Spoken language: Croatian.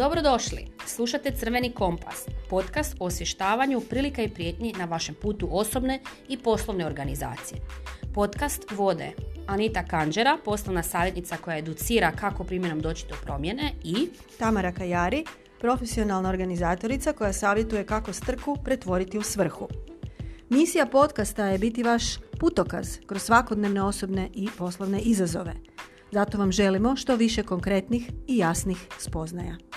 Dobrodošli! Slušate Crveni kompas, podcast o osvještavanju prilika i prijetnji na vašem putu osobne i poslovne organizacije. Podcast vode Anita Kanđera, poslovna savjetnica koja educira kako primjenom doći do promjene i Tamara Kajari, profesionalna organizatorica koja savjetuje kako strku pretvoriti u svrhu. Misija podcasta je biti vaš putokaz kroz svakodnevne osobne i poslovne izazove. Zato vam želimo što više konkretnih i jasnih spoznaja.